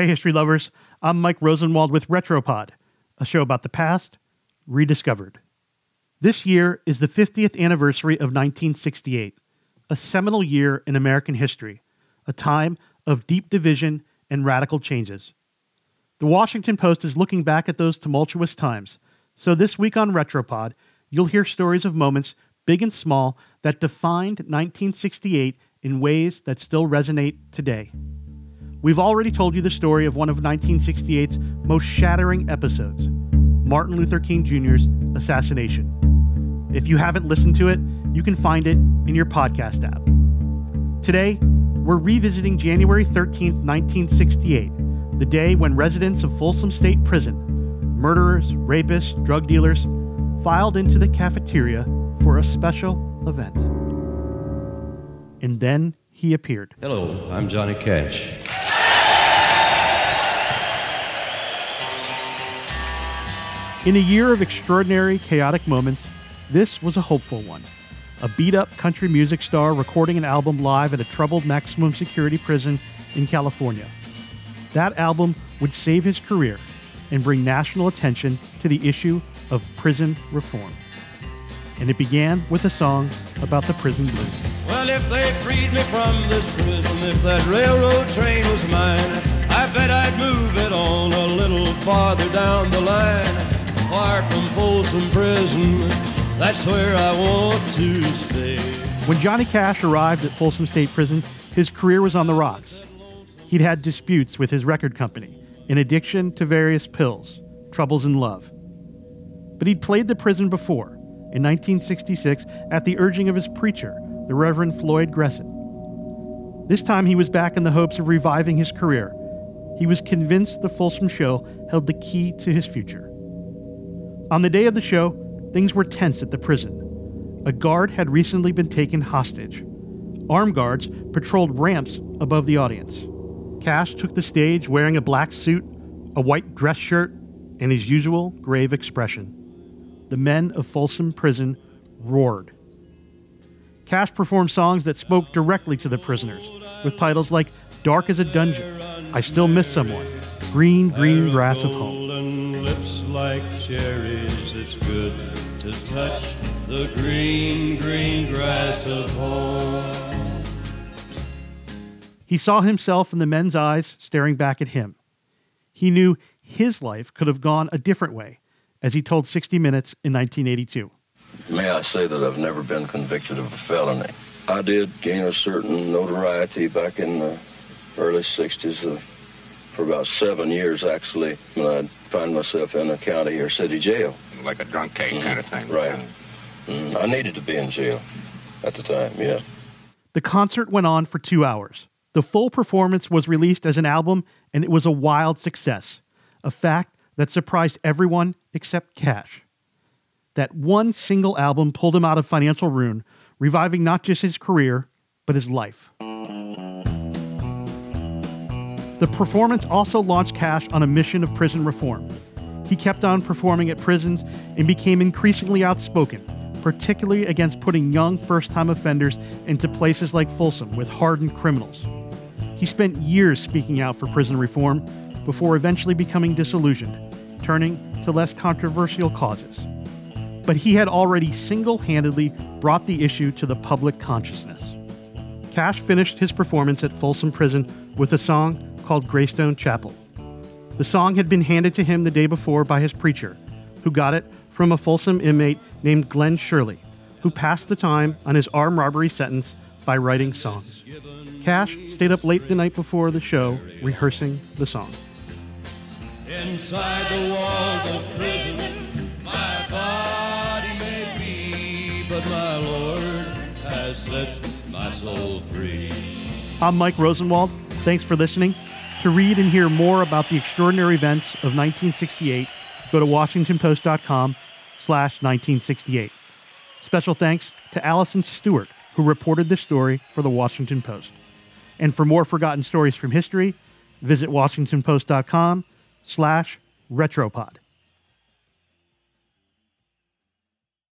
Hey, history lovers. I'm Mike Rosenwald with Retropod, a show about the past rediscovered. This year is the 50th anniversary of 1968, a seminal year in American history, a time of deep division and radical changes. The Washington Post is looking back at those tumultuous times, so this week on Retropod, you'll hear stories of moments, big and small, that defined 1968 in ways that still resonate today. We've already told you the story of one of 1968's most shattering episodes Martin Luther King Jr.'s assassination. If you haven't listened to it, you can find it in your podcast app. Today, we're revisiting January 13, 1968, the day when residents of Folsom State Prison, murderers, rapists, drug dealers, filed into the cafeteria for a special event. And then he appeared. Hello, I'm Johnny Cash. In a year of extraordinary, chaotic moments, this was a hopeful one. A beat up country music star recording an album live at a troubled maximum security prison in California. That album would save his career and bring national attention to the issue of prison reform. And it began with a song about the prison blues. Well, if they freed me from this prison, if that railroad train was mine, I bet I'd move it on a little farther down the line far from Folsom Prison. That's where I want to stay. When Johnny Cash arrived at Folsom State Prison, his career was on the rocks. He'd had disputes with his record company, an addiction to various pills, troubles in love. But he'd played the prison before, in 1966, at the urging of his preacher, the Reverend Floyd Gressett. This time he was back in the hopes of reviving his career. He was convinced the Folsom show held the key to his future. On the day of the show, things were tense at the prison. A guard had recently been taken hostage. Armed guards patrolled ramps above the audience. Cash took the stage wearing a black suit, a white dress shirt, and his usual grave expression. The men of Folsom Prison roared. Cash performed songs that spoke directly to the prisoners, with titles like Dark as a Dungeon, I Still Miss Someone, Green, Green Grass of Home like cherries. It's good to touch the green, green grass of home. He saw himself in the men's eyes staring back at him. He knew his life could have gone a different way, as he told 60 Minutes in 1982. May I say that I've never been convicted of a felony. I did gain a certain notoriety back in the early 60s. For about seven years, actually, when I'd find myself in a county or city jail. Like a drunk tank mm-hmm. kind of thing. Right. Mm-hmm. I needed to be in jail at the time, yeah. The concert went on for two hours. The full performance was released as an album, and it was a wild success, a fact that surprised everyone except Cash. That one single album pulled him out of financial ruin, reviving not just his career, but his life. The performance also launched Cash on a mission of prison reform. He kept on performing at prisons and became increasingly outspoken, particularly against putting young first time offenders into places like Folsom with hardened criminals. He spent years speaking out for prison reform before eventually becoming disillusioned, turning to less controversial causes. But he had already single handedly brought the issue to the public consciousness. Cash finished his performance at Folsom Prison with a song called Greystone Chapel. The song had been handed to him the day before by his preacher, who got it from a Folsom inmate named Glen Sherley, who passed the time on his armed robbery sentence by writing songs. Cash stayed up late the night before the show rehearsing the song. Inside the walls of prison, my body may be, but my Lord has set my soul free. I'm Mike Rosenwald. Thanks for listening. To read and hear more about the extraordinary events of 1968, go to washingtonpost.com slash 1968. Special thanks to Allison Stewart, who reported this story for the Washington Post. And for more forgotten stories from history, visit washingtonpost.com slash retropod.